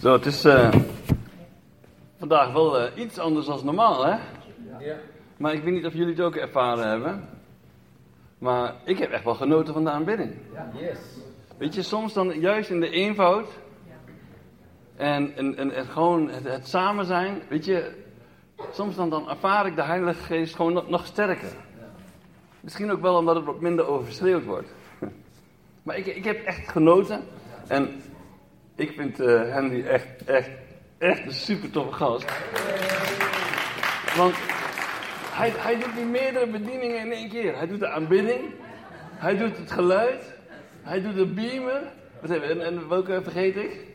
Zo, het is eh, vandaag wel eh, iets anders dan normaal, hè? Ja. Maar ik weet niet of jullie het ook ervaren hebben. Maar ik heb echt wel genoten van de aanbidding. Yes. Weet je, soms dan juist in de eenvoud. En, en, en, en gewoon het, het samen zijn. Weet je, soms dan, dan ervaar ik de Heilige Geest gewoon nog, nog sterker. Misschien ook wel omdat het wat minder overschreeuwd wordt. Maar ik, ik heb echt genoten. En ik vind eh, Henry echt, echt, echt een super toffe gast. Want hij, hij doet niet meerdere bedieningen in één keer. Hij doet de aanbidding. Hij doet het geluid. Hij doet de beamer. Wat hebben? En, en welke vergeet ik?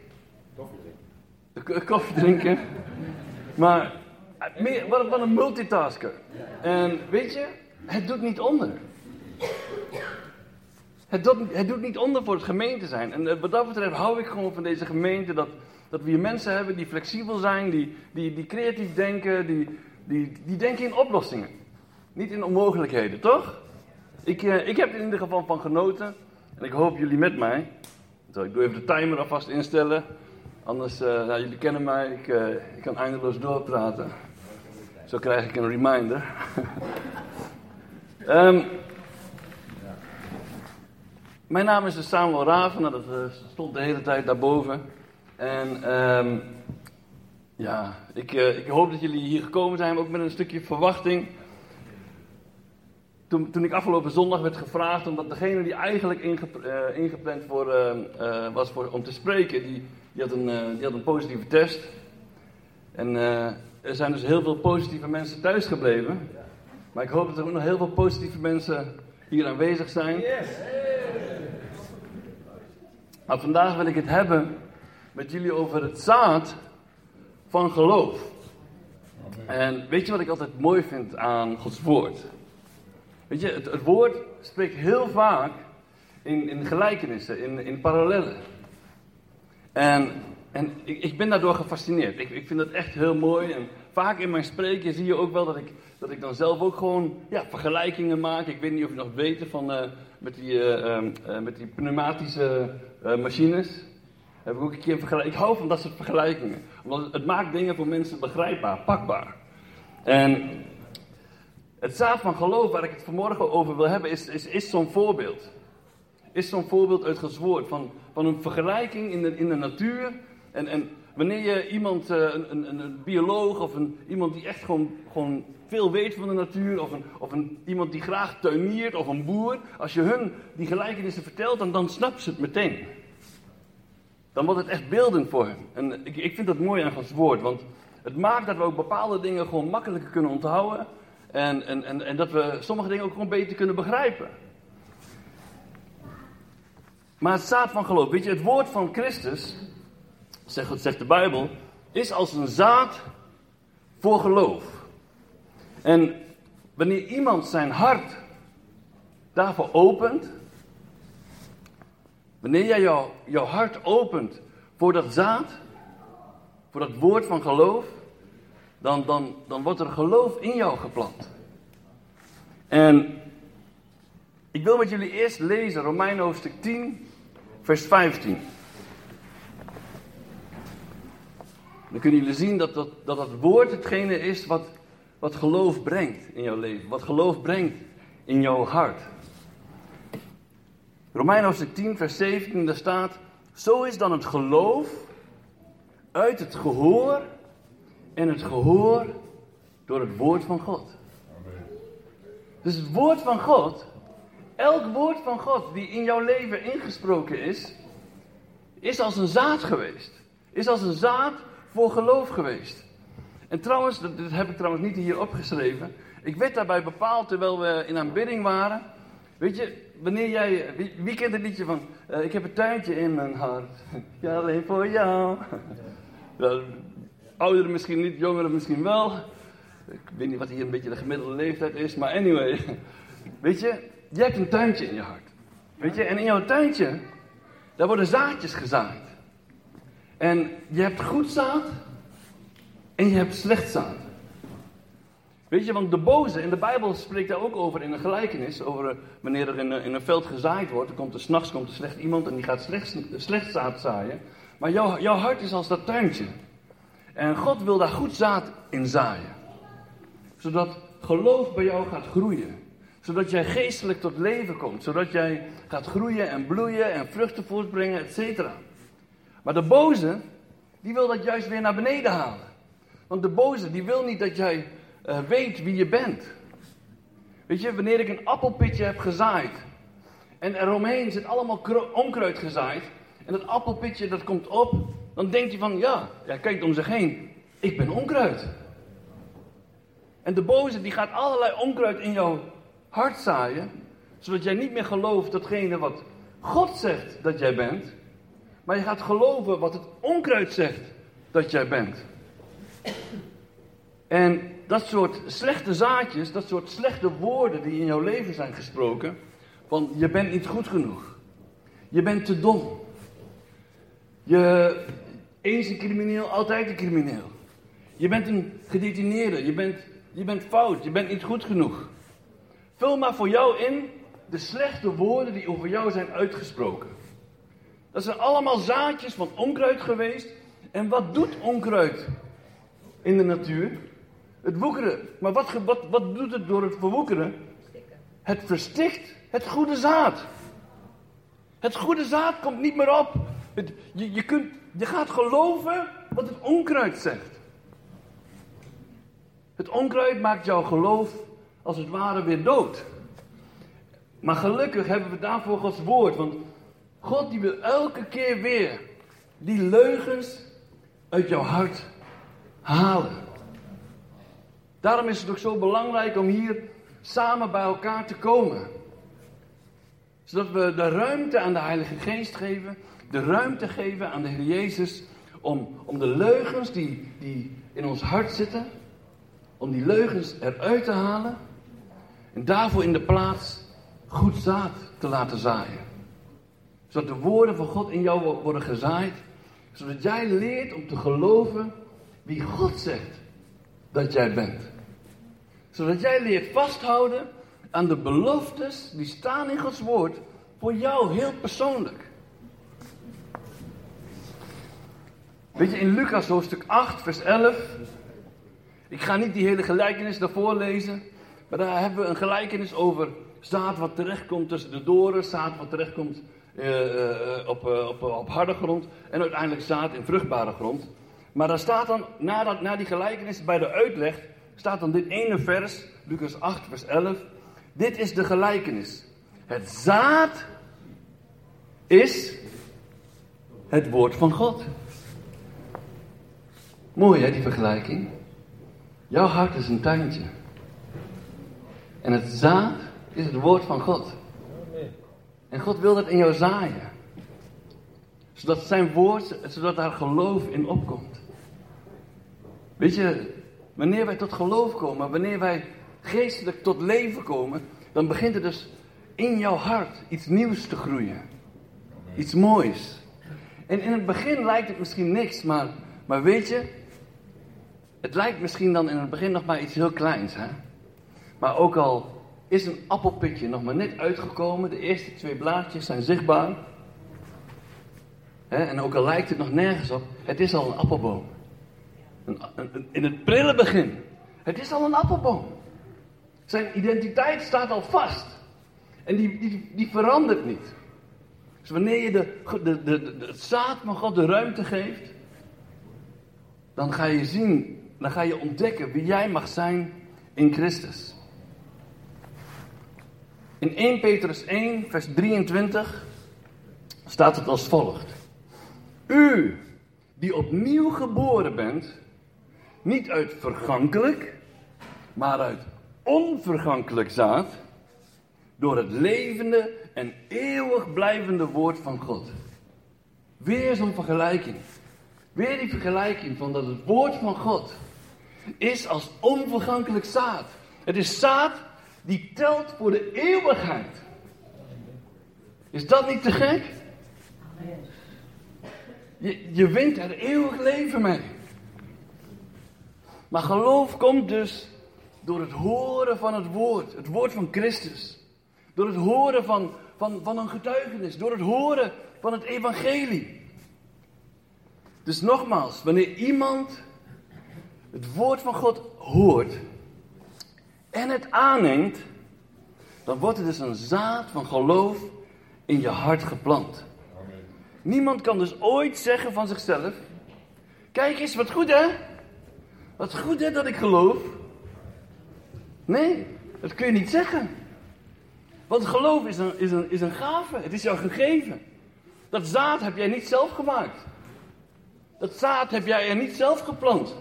De k- Koffie drinken. Maar eh, meer, wat, wat een multitasker. En weet je, het doet niet onder. Het doet, het doet niet onder voor het gemeente zijn. En eh, wat dat betreft hou ik gewoon van deze gemeente. Dat, dat we hier mensen hebben die flexibel zijn, die, die, die creatief denken, die, die, die denken in oplossingen. Niet in onmogelijkheden, toch? Ik, eh, ik heb er in ieder geval van genoten. En ik hoop jullie met mij. Zo, ik doe even de timer alvast instellen. Anders, eh, jullie kennen mij, ik, ik kan eindeloos doorpraten. Zo krijg ik een reminder. Ehm, mijn naam is dus Samuel Raven, dat eh, stond de hele tijd daarboven. En ehm, ja, ik, eh, ik hoop dat jullie hier gekomen zijn, ook met een stukje verwachting. Toen, toen ik afgelopen zondag werd gevraagd, omdat degene die eigenlijk eh, ingepland voor, eh, eh, was voor, om te spreken, die, die, had een, die had een positieve test. En er zijn dus heel veel positieve mensen thuisgebleven. Maar ik hoop dat er ook nog heel veel positieve mensen hier aanwezig zijn. Yes. Maar vandaag wil ik het hebben met jullie over het zaad van geloof. En weet je wat ik altijd mooi vind aan Gods woord? Weet je, het, het woord spreekt heel vaak in, in gelijkenissen, in, in parallellen. En, en ik, ik ben daardoor gefascineerd. Ik, ik vind het echt heel mooi. En vaak in mijn spreken zie je ook wel dat ik, dat ik dan zelf ook gewoon ja, vergelijkingen maak. Ik weet niet of je nog weet van eh, met, die, eh, ehm, eh, met die pneumatische machines. Heb ik ook een keer vergelijking. Ik hou van dat soort vergelijkingen. Omdat het, maakt dingen voor mensen begrijpbaar, pakbaar. En het zaad van geloof waar ik het vanmorgen over wil hebben, is, is, is zo'n voorbeeld. Is zo'n voorbeeld uit Gods woord. Van, van een vergelijking in de, in de natuur. En, en wanneer je iemand, eh, een, een, een bioloog of een, iemand die echt gewoon, gewoon veel weet van de natuur. Of, een, of een, iemand die graag tuiniert of een boer. Als je hun die gelijkenissen vertelt, dan, dan snappen ze het meteen. Dan wordt het echt beeldend voor hen. En ik, ik vind dat mooi aan Gods woord. Want het maakt dat we ook bepaalde dingen gewoon makkelijker kunnen onthouden. En, en, en, en dat we sommige dingen ook gewoon beter kunnen begrijpen. Maar het zaad van geloof, weet je, het woord van Christus, zegt, zegt de Bijbel, is als een zaad voor geloof. En wanneer iemand zijn hart daarvoor opent, wanneer jij jouw, jouw hart opent voor dat zaad, voor dat woord van geloof, dan, dan, dan wordt er geloof in jou geplant. En ik wil met jullie eerst lezen Romein hoofdstuk 10, vers 15. Dan kunnen jullie zien dat dat, dat, dat woord hetgene is wat, wat geloof brengt in jouw leven. Wat geloof brengt in jouw hart. Romein hoofdstuk 10, vers 17, daar staat... Zo is dan het geloof uit het gehoor en het gehoor door het woord van God. Dus het woord van God, elk woord van God die in jouw leven ingesproken is, is als een zaad geweest. Is als een zaad voor geloof geweest. En trouwens, dat, heb ik trouwens niet hier opgeschreven. Ik werd daarbij bepaald terwijl we in aanbidding waren. Weet je, wanneer jij. Wie, kent het liedje van. eh, ik heb een tuintje in mijn hart. Ja, alleen voor jou. Ja, ouderen misschien niet, jongeren misschien wel. Ik weet niet wat hier een beetje de gemiddelde leeftijd is, maar anyway. Weet je, je hebt een tuintje in je hart. Weet je, en in jouw tuintje, daar worden zaadjes gezaaid. En je hebt goed zaad en je hebt slecht zaad. Weet je, want de boze, in de Bijbel spreekt daar ook over in een gelijkenis, over eh, wanneer er in, een- in een veld gezaaid wordt, dan komt er s'nachts komt er slecht iemand en die gaat slecht, slecht zaad zaaien. Maar Maar jouw, jouw hart is als dat tuintje. En God wil daar goed zaad in zaaien. Zodat geloof bij jou gaat groeien. Zodat jij geestelijk tot leven komt. Zodat jij gaat groeien en bloeien en vruchten voortbrengen, et cetera. Maar de boze, die wil dat juist weer naar beneden halen. Want de boze, die wil niet dat jij uh, weet wie je bent. Weet je, wanneer ik een appelpitje heb gezaaid. En eromheen zit allemaal onkruid gezaaid. En dat appelpitje dat komt op. Dan denkt hij van, ja, hij kijkt om zich heen. Ik ben onkruid. En de boze die gaat allerlei onkruid in jouw hart zaaien. Zodat jij niet meer gelooft datgene wat God zegt dat jij bent. Maar je gaat geloven wat het onkruid zegt dat jij bent. En dat soort slechte zaadjes, dat soort slechte woorden die in jouw leven zijn gesproken. Van je bent niet goed genoeg. Je bent te dom. Je, eens een crimineel, altijd een crimineel. Je bent een gedetineerde. Je bent, je bent fout. Je bent niet goed genoeg. Vul maar voor jou in de slechte woorden die over jou zijn uitgesproken. Dat zijn allemaal zaadjes van onkruid geweest. En wat doet onkruid in de natuur? Het woekeren. Maar wat, wat, wat doet het door het verwoekeren? Het verstikt het goede zaad. Het goede zaad komt niet meer op. Het, je, je, kunt, je gaat geloven wat het onkruid zegt. Het onkruid maakt jouw geloof als het ware weer dood. Maar gelukkig hebben we daarvoor Gods woord. Want God die wil elke keer weer die leugens uit jouw hart halen. Daarom is het ook zo belangrijk om hier samen bij elkaar te komen. Zodat we de ruimte aan de Heilige Geest geven, de ruimte geven aan de Heer Jezus om, om de leugens die, die in ons hart zitten, om die leugens eruit te halen en daarvoor in de plaats goed zaad te laten zaaien. Zodat de woorden van God in jou worden gezaaid, zodat jij leert om te geloven wie God zegt dat jij bent zodat jij leert vasthouden aan de beloftes die staan in Gods woord voor jou heel persoonlijk. Weet je, in Lucas hoofdstuk 8, vers 11. Ik ga niet die hele gelijkenis daarvoor lezen. Maar daar hebben we een gelijkenis over zaad wat terechtkomt tussen de doren. Zaad wat terechtkomt op, uh, op, op harde grond. En uiteindelijk zaad in vruchtbare grond. Maar daar staat dan, na, dat, na die gelijkenis, bij de uitleg staat dan dit ene vers, Lucas 8, vers 11. Dit is de gelijkenis. Het zaad is het woord van God. Mooi hè, die vergelijking. Jouw hart is een tuintje. En het zaad is het woord van God. En God wil dat in jou zaaien. Zodat zijn woord, zodat daar geloof in opkomt. Weet je, Wanneer wij tot geloof komen, wanneer wij geestelijk tot leven komen, dan begint er dus in jouw hart iets nieuws te groeien. Iets moois. En in het begin lijkt het misschien niks, maar, maar weet je, het lijkt misschien dan in het begin nog maar iets heel kleins. Hè? Maar ook al is een appelpitje nog maar net uitgekomen, de eerste twee blaadjes zijn zichtbaar. En ook al lijkt het nog nergens op, het is al een appelboom in het prille begin. Het is al een appelboom. Zijn identiteit staat al vast. En die, die, die verandert niet. Dus wanneer je de, de, de, de, het zaad van God de ruimte geeft, dan ga je zien, dan ga je ontdekken wie jij mag zijn in Christus. In 1 Petrus 1, vers 23 staat het als volgt. U die opnieuw geboren bent, niet uit vergankelijk, maar uit onvergankelijk zaad. Door het levende en eeuwig blijvende woord van God. Weer zo'n vergelijking. Weer die vergelijking van dat het woord van God is als onvergankelijk zaad. Het is zaad die telt voor de eeuwigheid. Is dat niet te gek? Je, je wint er eeuwig leven mee. Maar geloof komt dus door het horen van het woord, het woord van Christus. Door het horen van, van, van een getuigenis, door het horen van het evangelie. Dus nogmaals, wanneer iemand het woord van God hoort en het aanneemt, dan wordt er dus een zaad van geloof in je hart geplant. Niemand kan dus ooit zeggen van zichzelf: Kijk eens, wat goed hè? Wat goed hè dat ik geloof. Nee, dat kun je niet zeggen. Want geloof is een, is, een, is een gave. Het is jou gegeven. Dat zaad heb jij niet zelf gemaakt. Dat zaad heb jij er niet zelf geplant.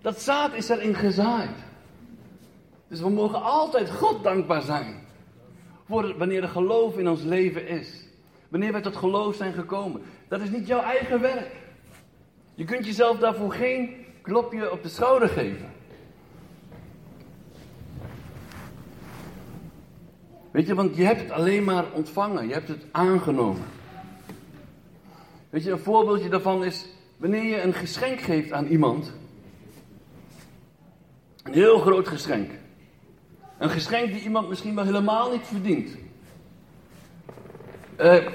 Dat zaad is erin gezaaid. Dus we mogen altijd God dankbaar zijn. Voor wanneer er geloof in ons leven is. Wanneer wij tot geloof zijn gekomen. Dat is niet jouw eigen werk. Je kunt jezelf daarvoor geen klopje op de schouder geven. Weet je, want je hebt het alleen maar ontvangen. Je hebt het aangenomen. Weet je, een voorbeeldje daarvan is wanneer je een geschenk geeft aan iemand. Een heel groot geschenk. Een geschenk die iemand misschien wel helemaal niet verdient. Uh,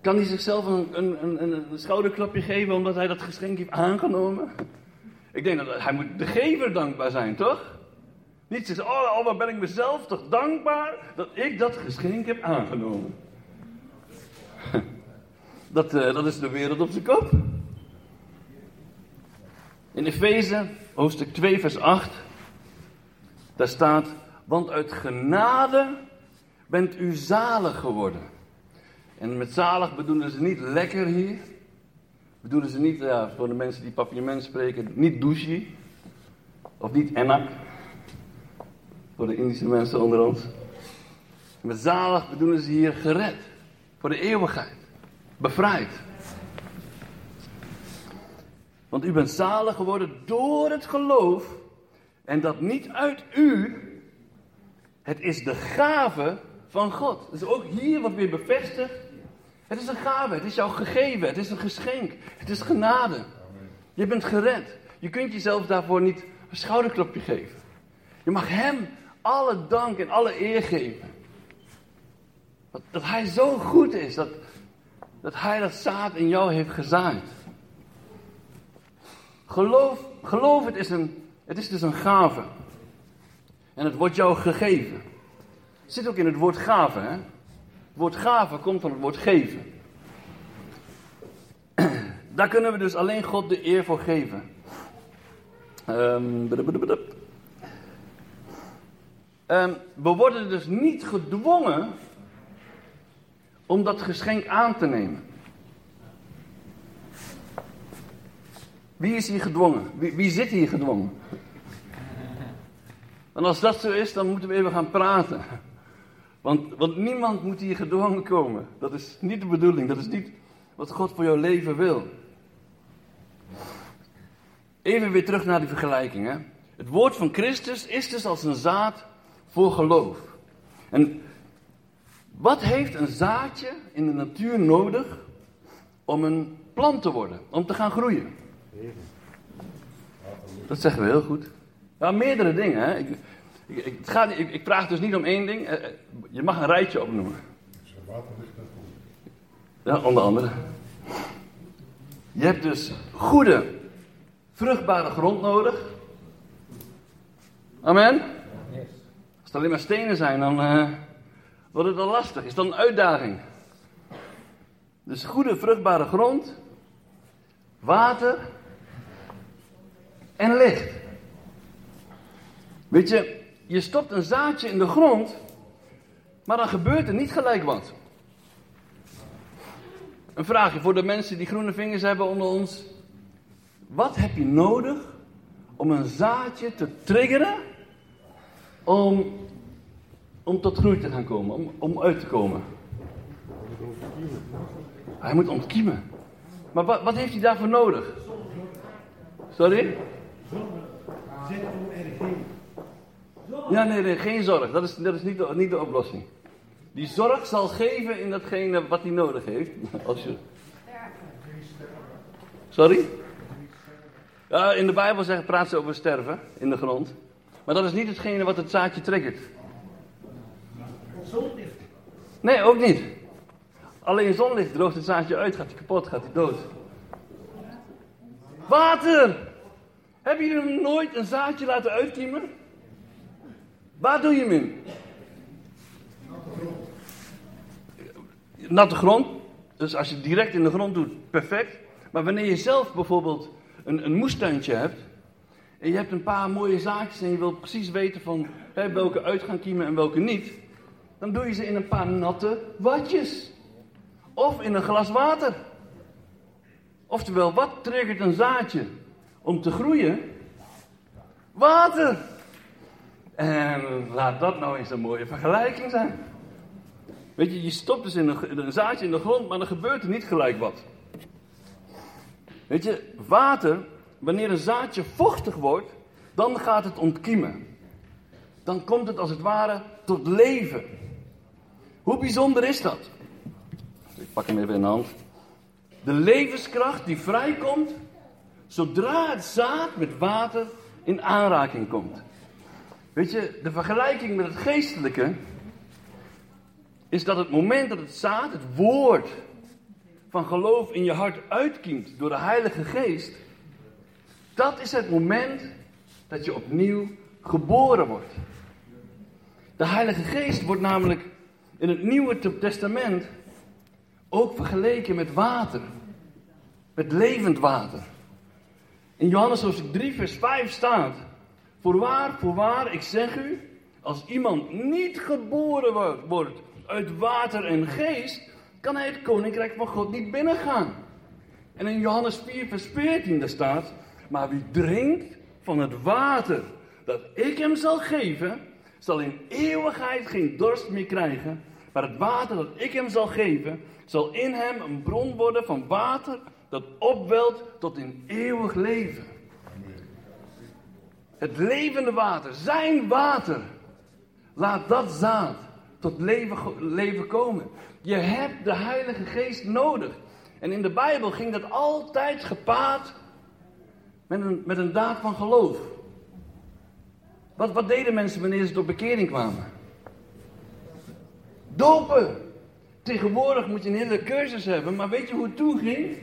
kan hij zichzelf een, een, een, een, schouderklapje geven omdat hij dat geschenk heeft aangenomen? Ik denk dat hij moet de gever dankbaar zijn, toch? Niet zeggen, oh, oh wat ben ik mezelf toch dankbaar dat ik dat geschenk heb aangenomen. Dat, uh, dat is de wereld op zijn kop. In Efeze, hoofdstuk 2, vers 8, daar staat, want uit genade bent u zalig geworden. En met zalig bedoelen ze niet lekker hier. Bedoelen ze niet, ja, voor de mensen die papiament spreken, niet douche. Of niet enak. Voor de Indische mensen onder ons. Met zalig bedoelen ze hier gered. Voor de eeuwigheid. Bevrijd. Want u bent zalig geworden door het geloof. En dat niet uit u. Het is de gave van God. Dus ook hier wordt weer bevestigd. Het is een gave, het is jou gegeven, het is een geschenk, het is genade. Je bent gered. Je kunt jezelf daarvoor niet een schouderklopje geven. Je mag Hem alle dank en alle eer geven. Dat, dat Hij zo goed is, dat, dat Hij dat zaad in jou heeft gezaaid. Geloof, geloof het, is een, het is dus een gave. En het wordt jou gegeven. Het zit ook in het woord gave. Hè? Het woord gave komt van het woord geven. Daar kunnen we dus alleen God de eer voor geven. Um, we worden dus niet gedwongen om dat geschenk aan te nemen. Wie is hier gedwongen? Wie, zit hier gedwongen? En als dat zo is, dan moeten we even gaan praten. Want, want niemand moet hier gedwongen komen. Dat is niet de bedoeling. Dat is niet wat God voor jouw leven wil. Even weer terug naar die vergelijking. Hè? Het woord van Christus is dus als een zaad voor geloof. En wat heeft een zaadje in de natuur nodig om een plant te worden, om te gaan groeien? Dat zeggen we heel goed. Ja, meerdere dingen. Hè? Ik, ik, het gaat, ik, vraag dus niet om één ding. Eh, eh, je mag een rijtje opnoemen. Ja, onder andere. Je hebt dus goede, vruchtbare grond nodig. Amen? Als het alleen maar stenen zijn, dan uh, wordt het al lastig. Is dan een uitdaging. Dus goede, vruchtbare grond, water en licht. Weet je, je stopt een zaadje in de grond, maar dan gebeurt er niet gelijk wat. Een vraagje voor de mensen die groene vingers hebben onder ons. Wat heb je nodig om een zaadje te triggeren om, om tot groei te gaan komen, om, om uit te komen? Hij moet ontkiemen. Maar wat, wat heeft hij daarvoor nodig? Sorry? Ja, nee, nee, geen zorg. Dat is, dat is niet, de, niet de oplossing. Die zorg zal geven in datgene wat hij nodig heeft. Als je... Sorry? Ja, in de Bijbel zeggen, praat ze over sterven in de grond. Maar dat is niet hetgene wat het zaadje triggert. Zonlicht? Nee, ook niet. Alleen zonlicht droogt het zaadje uit, gaat hij kapot, gaat hij dood. Water! Hebben jullie nog nooit een zaadje laten uitkiemen? Waar doe je hem in? Natte grond. Dus als je het direct in de grond doet, perfect. Maar wanneer je zelf bijvoorbeeld een, een moestuintje hebt. En je hebt een paar mooie zaadjes en je wilt precies weten van welke uit gaan kiemen en welke niet. Dan doe je ze in een paar natte watjes. Of in een glas water. Oftewel, wat triggert een zaadje om te groeien? Water. En laat dat nou eens een mooie vergelijking zijn. Weet je, je stopt dus in een, een zaadje in de grond, maar dan gebeurt er niet gelijk wat. Weet je, water, wanneer een zaadje vochtig wordt, dan gaat het ontkiemen. Dan komt het als het ware tot leven. Hoe bijzonder is dat? Ik pak hem even in de hand. De levenskracht die vrijkomt zodra het zaad met water in aanraking komt. Weet je, de vergelijking met het geestelijke is dat het moment dat het zaad, het woord van geloof in je hart uitkiemt door de Heilige Geest, dat is het moment dat je opnieuw geboren wordt. De Heilige Geest wordt namelijk in het Nieuwe Testament ook vergeleken met water. Met levend water. In Johannes hoofdstuk 3, vers 5 staat: Voorwaar, voorwaar, ik zeg u, als iemand niet geboren wordt uit water en geest, kan hij het koninkrijk van God niet binnengaan. En in Johannes 4, vers 14 daar staat: Maar wie drinkt van het water dat ik hem zal geven, zal in eeuwigheid geen dorst meer krijgen. Maar het water dat ik hem zal geven, zal in hem een bron worden van water dat opwelt tot in eeuwig leven. Het levende water, zijn water. Laat dat zaad tot leven, leven komen. Je hebt de Heilige Geest nodig. En in de Bijbel ging dat altijd gepaard met een, met een daad van geloof. Wat, wat deden mensen wanneer ze tot bekering kwamen? Dopen. Tegenwoordig moet je een hele cursus hebben, maar weet je hoe het toen ging?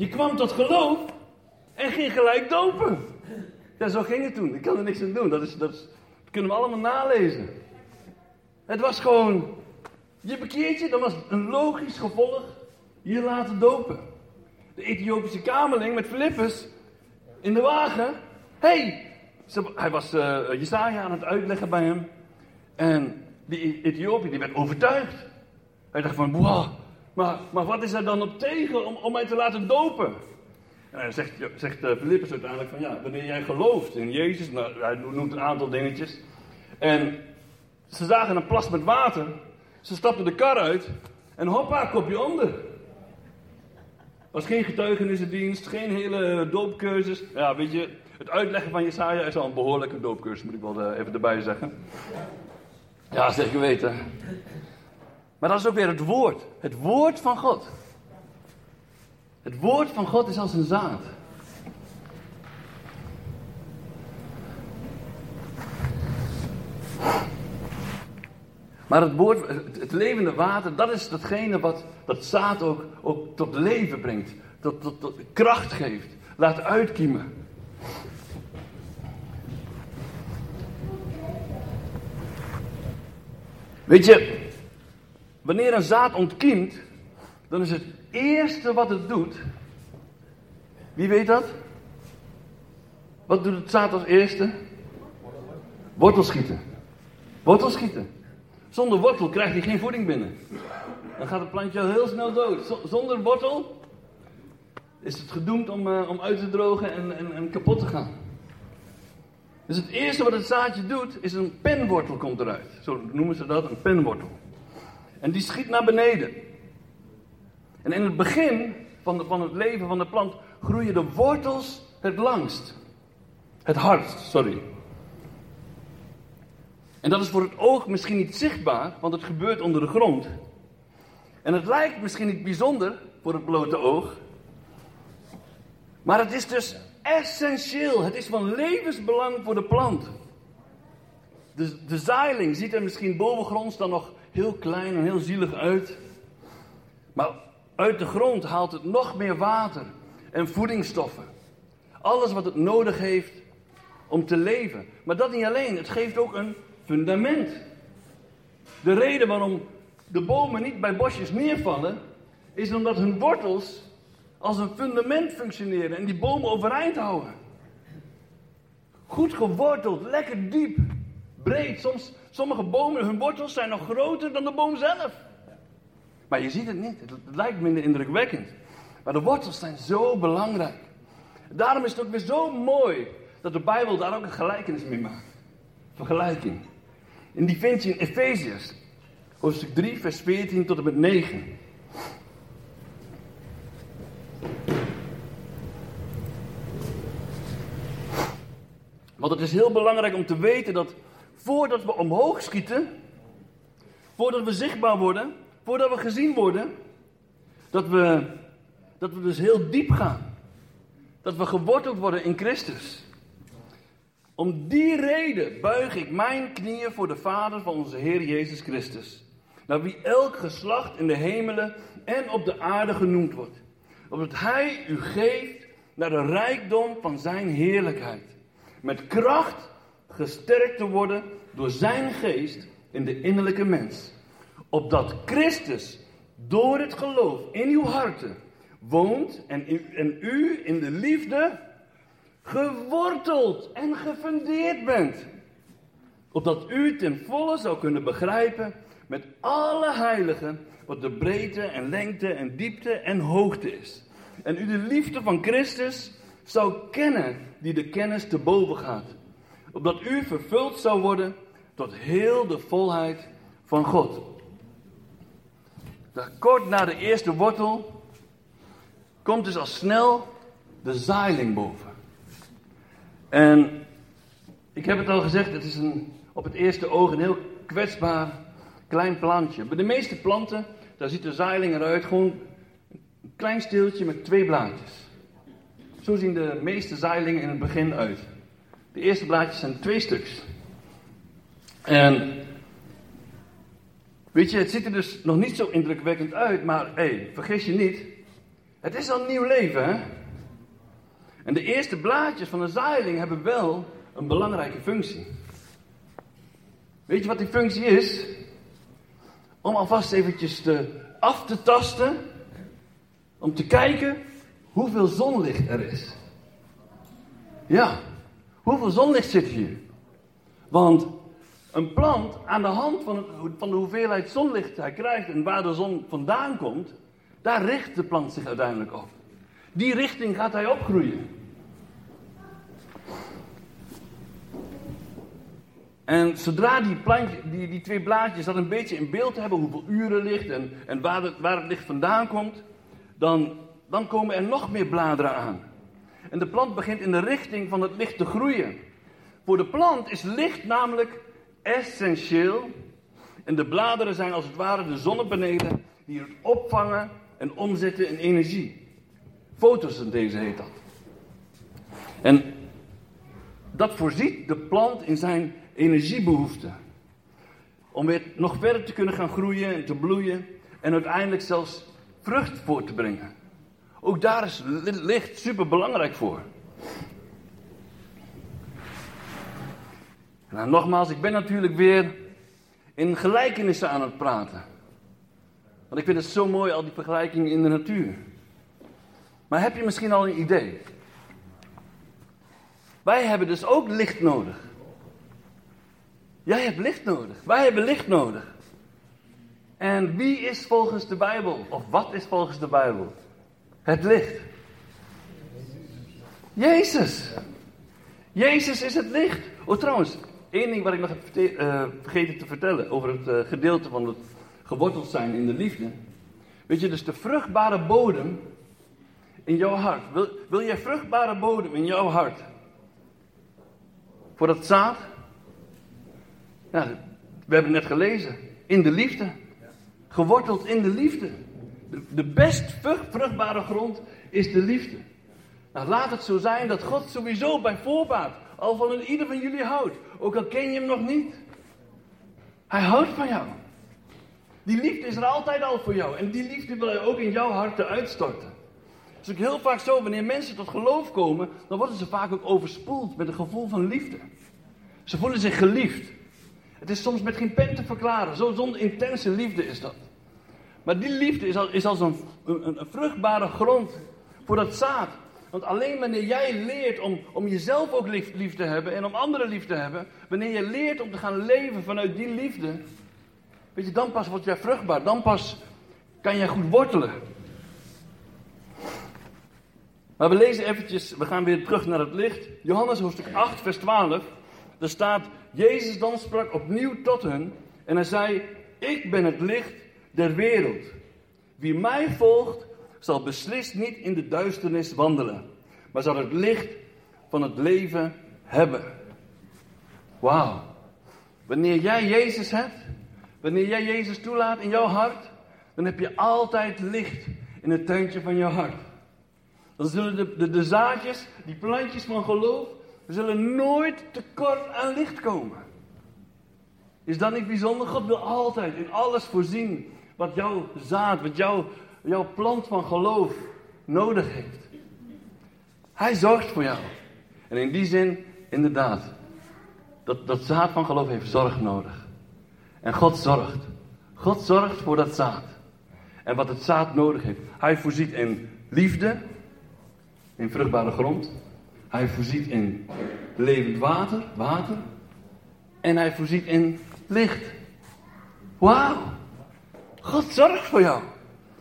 Je kwam tot geloof en ging gelijk dopen. Ja, zo ging het toen. Ik kan er niks aan doen. Dat, is, dat, kunnen we allemaal nalezen. Het was gewoon, je bekeert je, dat was een logisch gevolg je laten dopen. De Ethiopische kamerling met Filippus in de wagen. hey, hij was uh, aan het uitleggen bij hem. En die Ethiopië die werd overtuigd. Hij dacht van, wow, maar, maar wat is er dan op tegen om, om mij te laten dopen? En zegt, zegt Philippus uiteindelijk van, ja, wanneer jij gelooft in Jezus, nou, hij noemt een aantal dingetjes. En ze zagen een plas met water, ze stapten de kar uit en hoppa, kopje onder. was geen getuigenissendienst, geen hele doopcursus. Ja, weet je, het uitleggen van Jesaja is al een behoorlijke doopcursus, moet ik wel uh, even erbij zeggen. Ja, zeker weten. Maar dat is ook weer het woord. Het woord van God. Het woord van God is als een zaad. Maar het woord, het levende water, dat is datgene wat dat zaad ook, ook tot leven brengt. Tot, tot, tot kracht geeft. Laat uitkiemen. Weet je, wanneer een zaad ontkiemt, dan is het eerste wat het doet. Wie weet dat? Wat doet het zaad als eerste? Wortel schieten. Wortel schieten. Zonder wortel krijgt hij geen voeding binnen. Dan gaat het plantje al heel snel dood. Zonder wortel is het gedoemd om, uh, om uit te drogen en, en, en kapot te gaan. Dus het eerste wat het zaadje doet, is een penwortel komt eruit. Zo noemen ze dat, een penwortel. En die schiet naar beneden. En in het begin van, van het leven van de plant groeien de wortels het langst. Het hardst, sorry. En dat is voor het oog misschien niet zichtbaar, want het gebeurt onder de grond. En het lijkt misschien niet bijzonder voor het blote oog. Maar het is dus essentieel. Het is van levensbelang voor de plant. De, de zaailing ziet er misschien bovengronds dan nog heel klein en heel zielig uit. Maar uit de grond haalt het nog meer water. en voedingsstoffen. Alles wat het nodig heeft om te leven. Maar dat niet alleen, het geeft ook een fundament. De reden waarom de bomen niet bij bosjes neervallen, is omdat hun wortels als een fundament functioneren en die bomen overeind houden. Goed geworteld, lekker diep, breed. Soms, sommige bomen, hun wortels zijn nog groter dan de boom zelf. Maar je ziet het niet, het, lijkt minder indrukwekkend. Maar de wortels zijn zo belangrijk. Daarom is het ook weer zo mooi dat de Bijbel daar ook een gelijkenis mee maakt. Vergelijking. En die vind je in Efeziërs, hoofdstuk 3, vers 14 tot en met 9. Want het is heel belangrijk om te weten dat voordat we omhoog schieten, voordat we zichtbaar worden, voordat we gezien worden, dat we, dat we dus heel diep gaan. Dat we geworteld worden in Christus. Om die reden buig ik mijn knieën voor de Vader van onze Heer Jezus Christus. Naar wie elk geslacht in de hemelen en op de aarde genoemd wordt. Opdat Hij u geeft naar de rijkdom van Zijn heerlijkheid. Met kracht gesterkt te worden door Zijn geest in de innerlijke mens. Opdat Christus door het geloof in uw harten woont en u, en u in de liefde geworteld en gefundeerd bent. Opdat u ten volle zou kunnen begrijpen met alle heiligen wat de breedte en lengte en diepte en hoogte is. En u de liefde van Christus zou kennen die de kennis te boven gaat. Opdat u vervuld zou worden tot heel de volheid van God. Kort na de eerste wortel komt dus al snel de zaailing boven. En ik heb het al gezegd, het is een, op het eerste oog een heel kwetsbaar klein plantje. Bij de meeste planten, daar ziet de zaailing eruit gewoon een klein steeltje met twee blaadjes. Zo zien de meeste zaailingen in het begin uit. De eerste blaadjes zijn twee stuks. En weet je, het ziet er dus nog niet zo indrukwekkend uit, maar hé, hey, vergis je niet, het is al een nieuw leven, hè? En de eerste blaadjes van de zaailing hebben wel een belangrijke functie. Weet je wat die functie is? Om alvast eventjes te, af te tasten, om te kijken hoeveel zonlicht er is. Ja, hoeveel zonlicht zit hier? Want een plant, aan de hand van, van de hoeveelheid zonlicht hij krijgt en waar de zon vandaan komt, daar richt de plant zich uiteindelijk op. Die richting gaat hij opgroeien. En zodra die, plantje, die, die twee blaadjes dat een beetje in beeld hebben, hoeveel uren licht en, en waar, het, waar het licht vandaan komt, dan, dan komen er nog meer bladeren aan. En de plant begint in de richting van het licht te groeien. Voor de plant is licht namelijk essentieel. En de bladeren zijn als het ware de zonnepanelen die het opvangen en omzetten in energie. Fotosynthese heet dat. En dat voorziet de plant in zijn energiebehoeften. Om weer nog verder te kunnen gaan groeien en te bloeien en uiteindelijk zelfs vrucht voor te brengen. Ook daar is licht super belangrijk voor. Nou, nogmaals, ik ben natuurlijk weer in gelijkenissen aan het praten. Want ik vind het zo mooi, al die vergelijkingen in de natuur. Maar heb je misschien al een idee? Wij hebben dus ook licht nodig. Jij hebt licht nodig. Wij hebben licht nodig. En wie is volgens de Bijbel, of wat is volgens de Bijbel? Het licht. Jezus. Jezus is het licht. Oh, trouwens, één ding wat ik nog heb uh, vergeten te vertellen over het uh, gedeelte van het geworteld zijn in de liefde. Weet je, dus de vruchtbare bodem in jouw hart. Wil, wil jij vruchtbare bodem in jouw hart? Voor dat zaad? Ja, we hebben net gelezen. In de liefde. Geworteld in de liefde. De, best vruchtbare grond is de liefde. Nou, laat het zo zijn dat God sowieso bij voorbaat al van ieder van jullie houdt. Ook al ken je hem nog niet. Hij houdt van jou. Die liefde is er altijd al voor jou. En die liefde wil hij ook in jouw hart uitstorten. Het is ook heel vaak zo, wanneer mensen tot geloof komen, dan worden ze vaak ook overspoeld met een gevoel van liefde. Ze voelen zich geliefd. Het is soms met geen pen te verklaren. Zo zonder intense liefde is dat. Maar die liefde is als, is als een, een, vruchtbare grond voor dat zaad. Want alleen wanneer jij leert om, om jezelf ook lief, lief, te hebben en om anderen lief te hebben, wanneer je leert om te gaan leven vanuit die liefde, weet je, dan pas word jij vruchtbaar. Dan pas kan jij goed wortelen. Maar we lezen eventjes, we gaan weer terug naar het licht. Johannes hoofdstuk 8, vers 12. Daar staat, Jezus dan sprak opnieuw tot hen en hij zei, ik ben het licht der wereld. Wie mij volgt, zal beslist niet in de duisternis wandelen, maar zal het licht van het leven hebben. Wauw. Wanneer jij Jezus hebt, wanneer jij Jezus toelaat in jouw hart, dan heb je altijd licht in het tuintje van jouw hart. Dan zullen de, de, de zaadjes, die plantjes van geloof, zullen nooit tekort aan licht komen. Is dat niet bijzonder? God wil altijd in alles voorzien wat jouw zaad, wat jouw, jouw plant van geloof nodig heeft. Hij zorgt voor jou. En in die zin, inderdaad, dat, dat zaad van geloof heeft zorg nodig. En God zorgt. God zorgt voor dat zaad. En wat het zaad nodig heeft. Hij voorziet in liefde, in vruchtbare grond. Hij voorziet in levend water, water. En hij voorziet in licht. Wauw. God zorgt voor jou.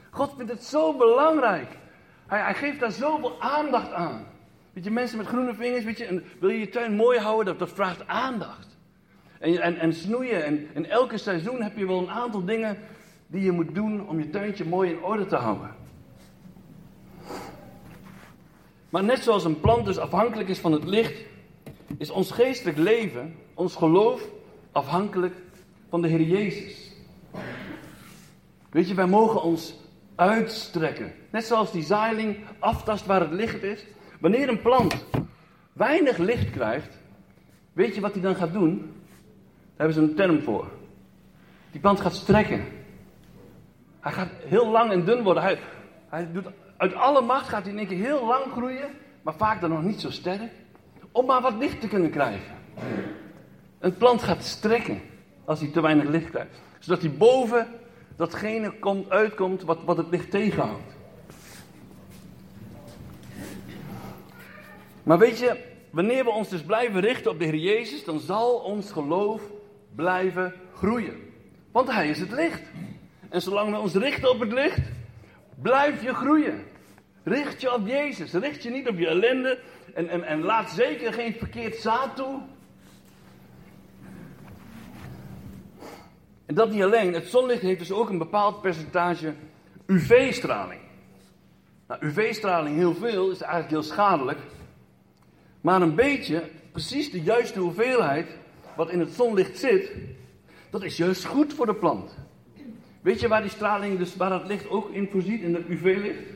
God vindt het zo belangrijk. Hij, hij geeft daar zoveel aandacht aan. Weet je, mensen met groene vingers, wil je je tuin mooi houden, dat, dat vraagt aandacht. En, en, en snoeien, en, en elke seizoen heb je wel een aantal dingen die je moet doen om je tuintje mooi in orde te houden. Maar net zoals een plant dus afhankelijk is van het licht, is ons geestelijk leven, ons geloof, afhankelijk van de Heer Jezus. Weet je, wij mogen ons uitstrekken. Net zoals die zeiling aftast waar het licht is. Wanneer een plant weinig licht krijgt, weet je wat hij dan gaat doen? Daar hebben ze een term voor. Die plant gaat strekken. Hij gaat heel lang en dun worden. Hij, hij doet, uit alle macht gaat hij in één keer heel lang groeien, maar vaak dan nog niet zo sterk, om maar wat licht te kunnen krijgen. Een plant gaat strekken als hij te weinig licht krijgt, zodat hij boven datgene komt, uitkomt wat, wat het licht tegenhoudt. Maar weet je, wanneer we ons dus blijven richten op de Heer Jezus, dan zal ons geloof blijven groeien. Want Hij is het licht. En zolang we ons richten op het licht, blijf je groeien. Richt je op Jezus. Richt je niet op je ellende. En, en, en laat zeker geen verkeerd zaad toe. En dat niet alleen. Het zonlicht heeft dus ook een bepaald percentage UV-straling. Nou, UV-straling heel veel is eigenlijk heel schadelijk. Maar een beetje, precies de juiste hoeveelheid wat in het zonlicht zit, dat is juist goed voor de plant. Weet je waar die straling, dus waar het licht ook in voorziet, in het UV-licht?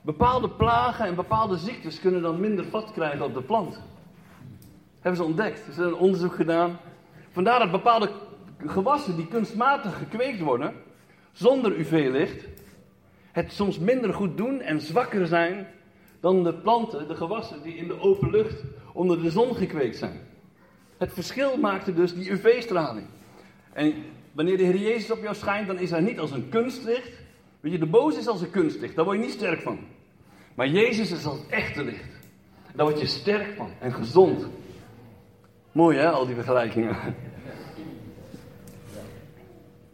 Bepaalde plagen en bepaalde ziektes kunnen dan minder vat krijgen op de plant. Hebben ze ontdekt. Ze hebben een onderzoek gedaan. Vandaar dat bepaalde gewassen die kunstmatig gekweekt worden, zonder UV-licht, het soms minder goed doen en zwakker zijn dan de planten, de gewassen die in de open lucht onder de zon gekweekt zijn. Het verschil maakte dus die UV-straling. En wanneer de Heer Jezus op jou schijnt, dan is hij niet als een kunstlicht. Weet je, de boze is als een kunstlicht, daar word je niet sterk van. Maar Jezus is als echte licht. Daar word je sterk van en gezond. Mooi hè, al die vergelijkingen.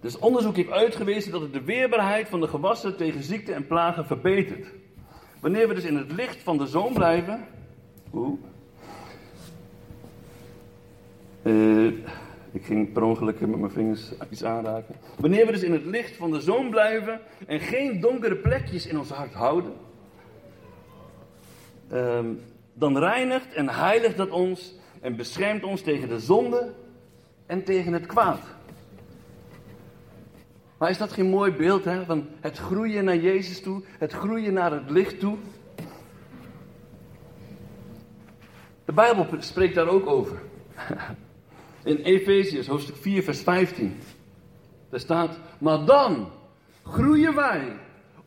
Dus onderzoek heeft uitgewezen dat het de weerbaarheid van de gewassen tegen ziekte en plagen verbetert. Wanneer we dus in het licht van de zon blijven. Oeh. Uh, ik ging per ongeluk met mijn vingers iets aanraken. Wanneer we dus in het licht van de zon blijven en geen donkere plekjes in ons hart houden, uh, dan reinigt en heiligt dat ons en beschermt ons tegen de zonde en tegen het kwaad. Maar is dat geen mooi beeld hè, van het groeien naar Jezus toe, het groeien naar het licht toe? De Bijbel spreekt daar ook over. In Efeziërs hoofdstuk 4, vers 15. Daar staat: Maar dan groeien wij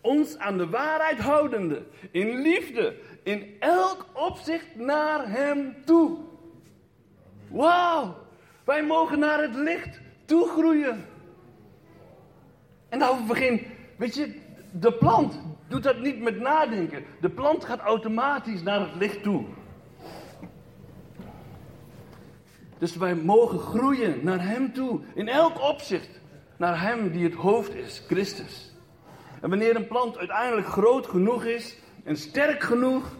ons aan de waarheid houdende, in liefde, in elk opzicht naar Hem toe. Wauw, wij mogen naar het licht toe groeien. En we geen, weet je, de plant doet dat niet met nadenken. De plant gaat automatisch naar het licht toe. Dus wij mogen groeien naar Hem toe, in elk opzicht, naar Hem die het hoofd is, Christus. En wanneer een plant uiteindelijk groot genoeg is en sterk genoeg,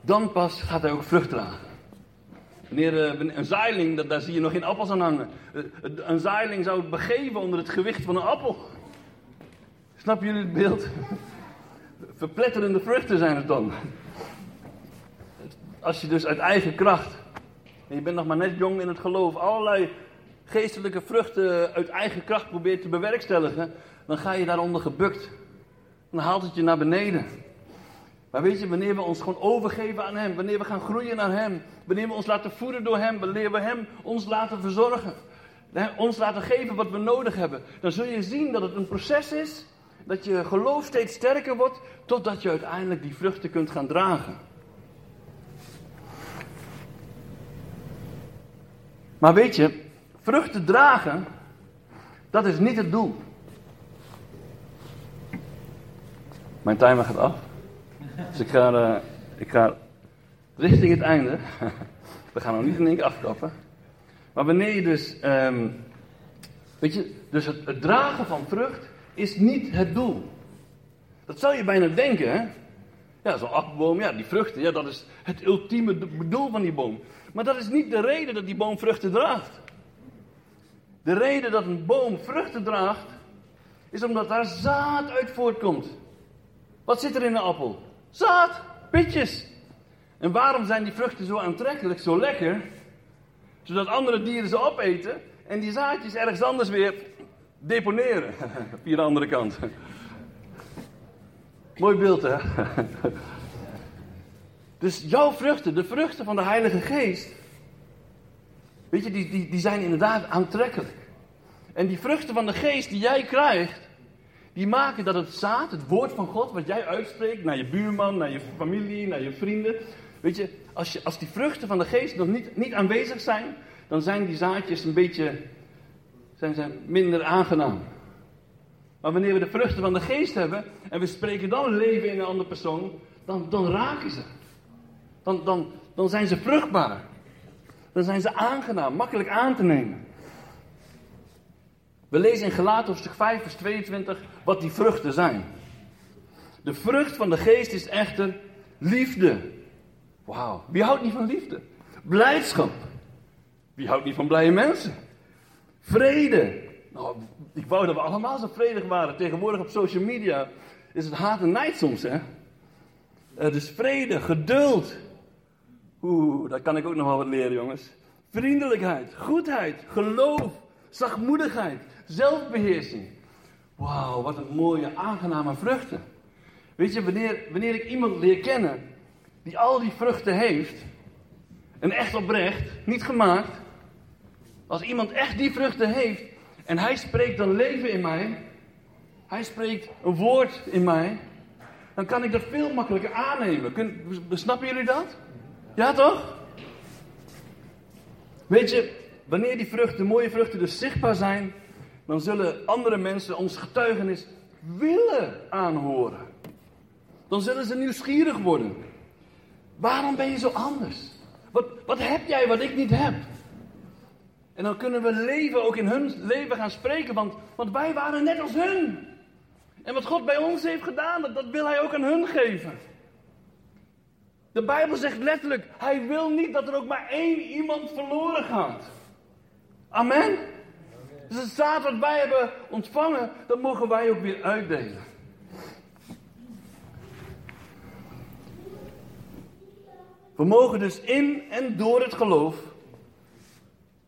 dan pas gaat hij ook vrucht dragen. Eh, een zaailing, daar zie je nog geen appels aan hangen. Eh, een zaailing zou het begeven onder het gewicht van een appel. Snap jullie het beeld? Verpletterende vruchten zijn het dan. Als je dus uit eigen kracht, en je bent nog maar net jong in het geloof, allerlei geestelijke vruchten uit eigen kracht probeert te bewerkstelligen, dan ga je daaronder gebukt. Dan haalt het je naar beneden. Maar weet je, wanneer we ons gewoon overgeven aan Hem, wanneer we gaan groeien naar Hem, wanneer we ons laten voeden door Hem, wanneer we Hem ons laten verzorgen, ons laten geven wat we nodig hebben, dan zul je zien dat het een proces is, dat je geloof steeds sterker wordt, totdat je uiteindelijk die vruchten kunt gaan dragen. Maar weet je, vruchten dragen, dat is niet het doel. Mijn timer gaat af. Dus ik ga, uh, ik ga richting het einde. We gaan nog niet in één keer afkappen. Maar wanneer je dus. Um, weet je, dus het, het, dragen van vrucht is niet het doel. Dat zou je bijna denken, hè? Ja, zo'n appelboom, ja, die vruchten, ja, dat is het ultieme doel van die boom. Maar dat is niet de reden dat die boom vruchten draagt. De reden dat een boom vruchten draagt, is omdat daar zaad uit voortkomt. Wat zit er in een appel? Zaad, pitjes. En waarom zijn die vruchten zo aantrekkelijk, zo lekker? Zodat andere dieren ze opeten en die zaadjes ergens anders weer deponeren. Via de andere kant. Mooi beeld, hè? Dus jouw vruchten, de vruchten van de Heilige Geest, weet je, die, die, die zijn inderdaad aantrekkelijk. En die vruchten van de Geest die jij krijgt, die maken dat het zaad, het woord van God, wat jij uitspreekt naar je buurman, naar je familie, naar je vrienden. Weet je, als, je, als die vruchten van de geest nog niet, niet aanwezig zijn, dan zijn die zaadjes een beetje zijn, zijn minder aangenaam. Maar wanneer we de vruchten van de geest hebben en we spreken dan leven in een andere persoon, dan, dan raken ze. Dan, dan, dan zijn ze vruchtbaar. Dan zijn ze aangenaam, makkelijk aan te nemen. We lezen in Gelaten hoofdstuk 5 vers 22 wat die vruchten zijn. De vrucht van de geest is echter liefde. Wauw, wie houdt niet van liefde? Blijdschap. Wie houdt niet van blije mensen? Vrede. Nou, ik wou dat we allemaal zo vredig waren. Tegenwoordig op social media is het haat en nijd soms, hè? Dus vrede, geduld. Oeh, daar kan ik ook nog wel wat leren, jongens. Vriendelijkheid, goedheid, geloof, zachtmoedigheid, zelfbeheersing. Wauw, wat een mooie, aangename vruchten. Weet je, wanneer, wanneer ik iemand leer kennen die al die vruchten heeft, en echt oprecht, niet gemaakt, als iemand echt die vruchten heeft en hij spreekt dan leven in mij, hij spreekt een woord in mij, dan kan ik dat veel makkelijker aannemen. Kun, snappen jullie dat? Ja toch? Weet je, wanneer die vruchten, mooie vruchten dus zichtbaar zijn, dan zullen andere mensen ons getuigenis willen aanhoren. Dan zullen ze nieuwsgierig worden. Waarom ben je zo anders? Wat, wat heb jij wat ik niet heb? En dan kunnen we leven ook in hun leven gaan spreken, want, want wij waren net als hun. En wat God bij ons heeft gedaan, dat, dat wil Hij ook aan hun geven. De Bijbel zegt letterlijk, Hij wil niet dat er ook maar één iemand verloren gaat. Amen. Dus het zaad wat wij hebben ontvangen, dat mogen wij ook weer uitdelen. We mogen dus in en door het geloof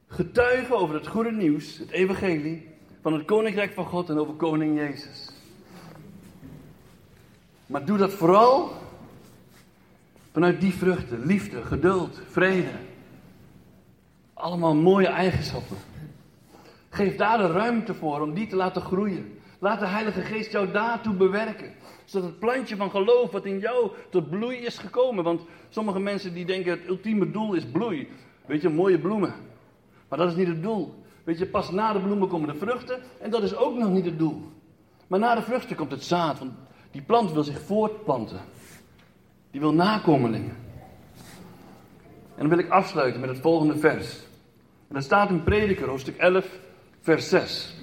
getuigen over het goede nieuws, het evangelie, van het koninkrijk van God en over koning Jezus. Maar doe dat vooral vanuit die vruchten, liefde, geduld, vrede. Allemaal mooie eigenschappen. Geef daar de ruimte voor om die te laten groeien. Laat de Heilige Geest jou daartoe bewerken. Zodat het plantje van geloof wat in jou tot bloei is gekomen. Want sommige mensen die denken het ultieme doel is bloei. Weet je, mooie bloemen. Maar dat is niet het doel. Weet je, pas na de bloemen komen de vruchten. En dat is ook nog niet het doel. Maar na de vruchten komt het zaad. Want die plant wil zich voortplanten. Die wil nakomelingen. En dan wil ik afsluiten met het volgende vers. Dat staat in Prediker, hoofdstuk 11, vers 6.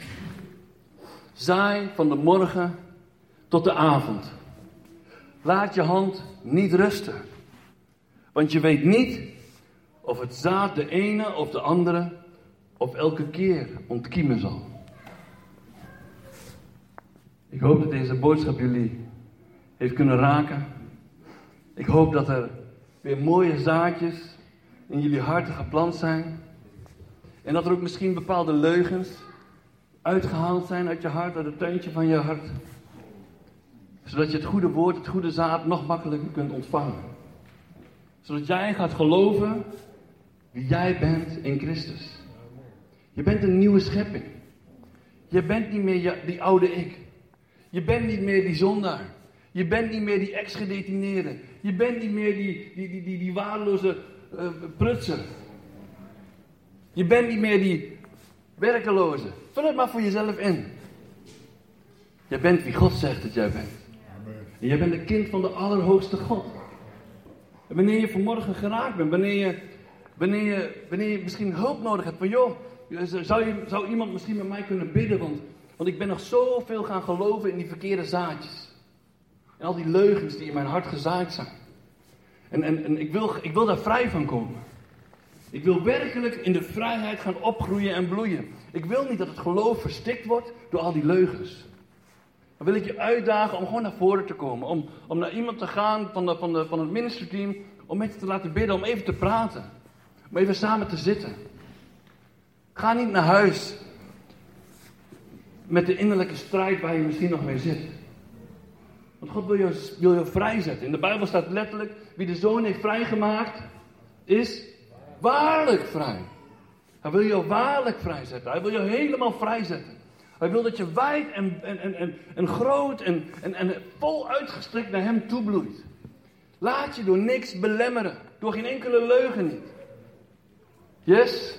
Zaai van de morgen tot de avond. Laat je hand niet rusten. Want je weet niet of het zaad de ene of de andere of elke keer ontkiemen zal. Ik hoop dat deze boodschap jullie heeft kunnen raken. Ik hoop dat er weer mooie zaadjes in jullie harten geplant zijn. En dat er ook misschien bepaalde leugens uitgehaald zijn uit je hart, uit het tuintje van je hart. Zodat je het goede woord, het goede zaad nog makkelijker kunt ontvangen. Zodat jij gaat geloven wie jij bent in Christus. Je bent een nieuwe schepping. Je bent niet meer die oude ik. Je bent niet meer die zondaar. Je bent niet meer die ex-gedetineerde. Je bent niet meer die, die, die, die, die waardeloze uh, prutser. Je bent niet meer die werkeloze. Vul het maar voor jezelf in. Jij bent wie God zegt dat jij bent. En jij bent een kind van de Allerhoogste God. En wanneer je vanmorgen geraakt bent, wanneer je, wanneer je, wanneer je misschien hulp nodig hebt, van joh, zou, je, zou iemand misschien met mij kunnen bidden? Want, want ik ben nog zoveel gaan geloven in die verkeerde zaadjes. En al die leugens die in mijn hart gezaaid zijn. En, en, en ik, wil, ik wil daar vrij van komen. Ik wil werkelijk in de vrijheid gaan opgroeien en bloeien. Ik wil niet dat het geloof verstikt wordt door al die leugens. Dan wil ik je uitdagen om gewoon naar voren te komen. Om, om naar iemand te gaan van, de, van, de, van het ministerteam. Om met je te laten bidden, om even te praten. Om even samen te zitten. Ga niet naar huis met de innerlijke strijd waar je misschien nog mee zit. Want God wil je, wil je vrijzetten. In de Bijbel staat letterlijk: wie de zoon heeft vrijgemaakt, is waarlijk vrij. Hij wil je waarlijk vrijzetten. Hij wil je helemaal vrijzetten. Hij wil dat je wijd en, en, en, en, en groot en, en, en vol uitgestrekt naar Hem toebloeit. Laat je door niks belemmeren. Door geen enkele leugen niet. Yes?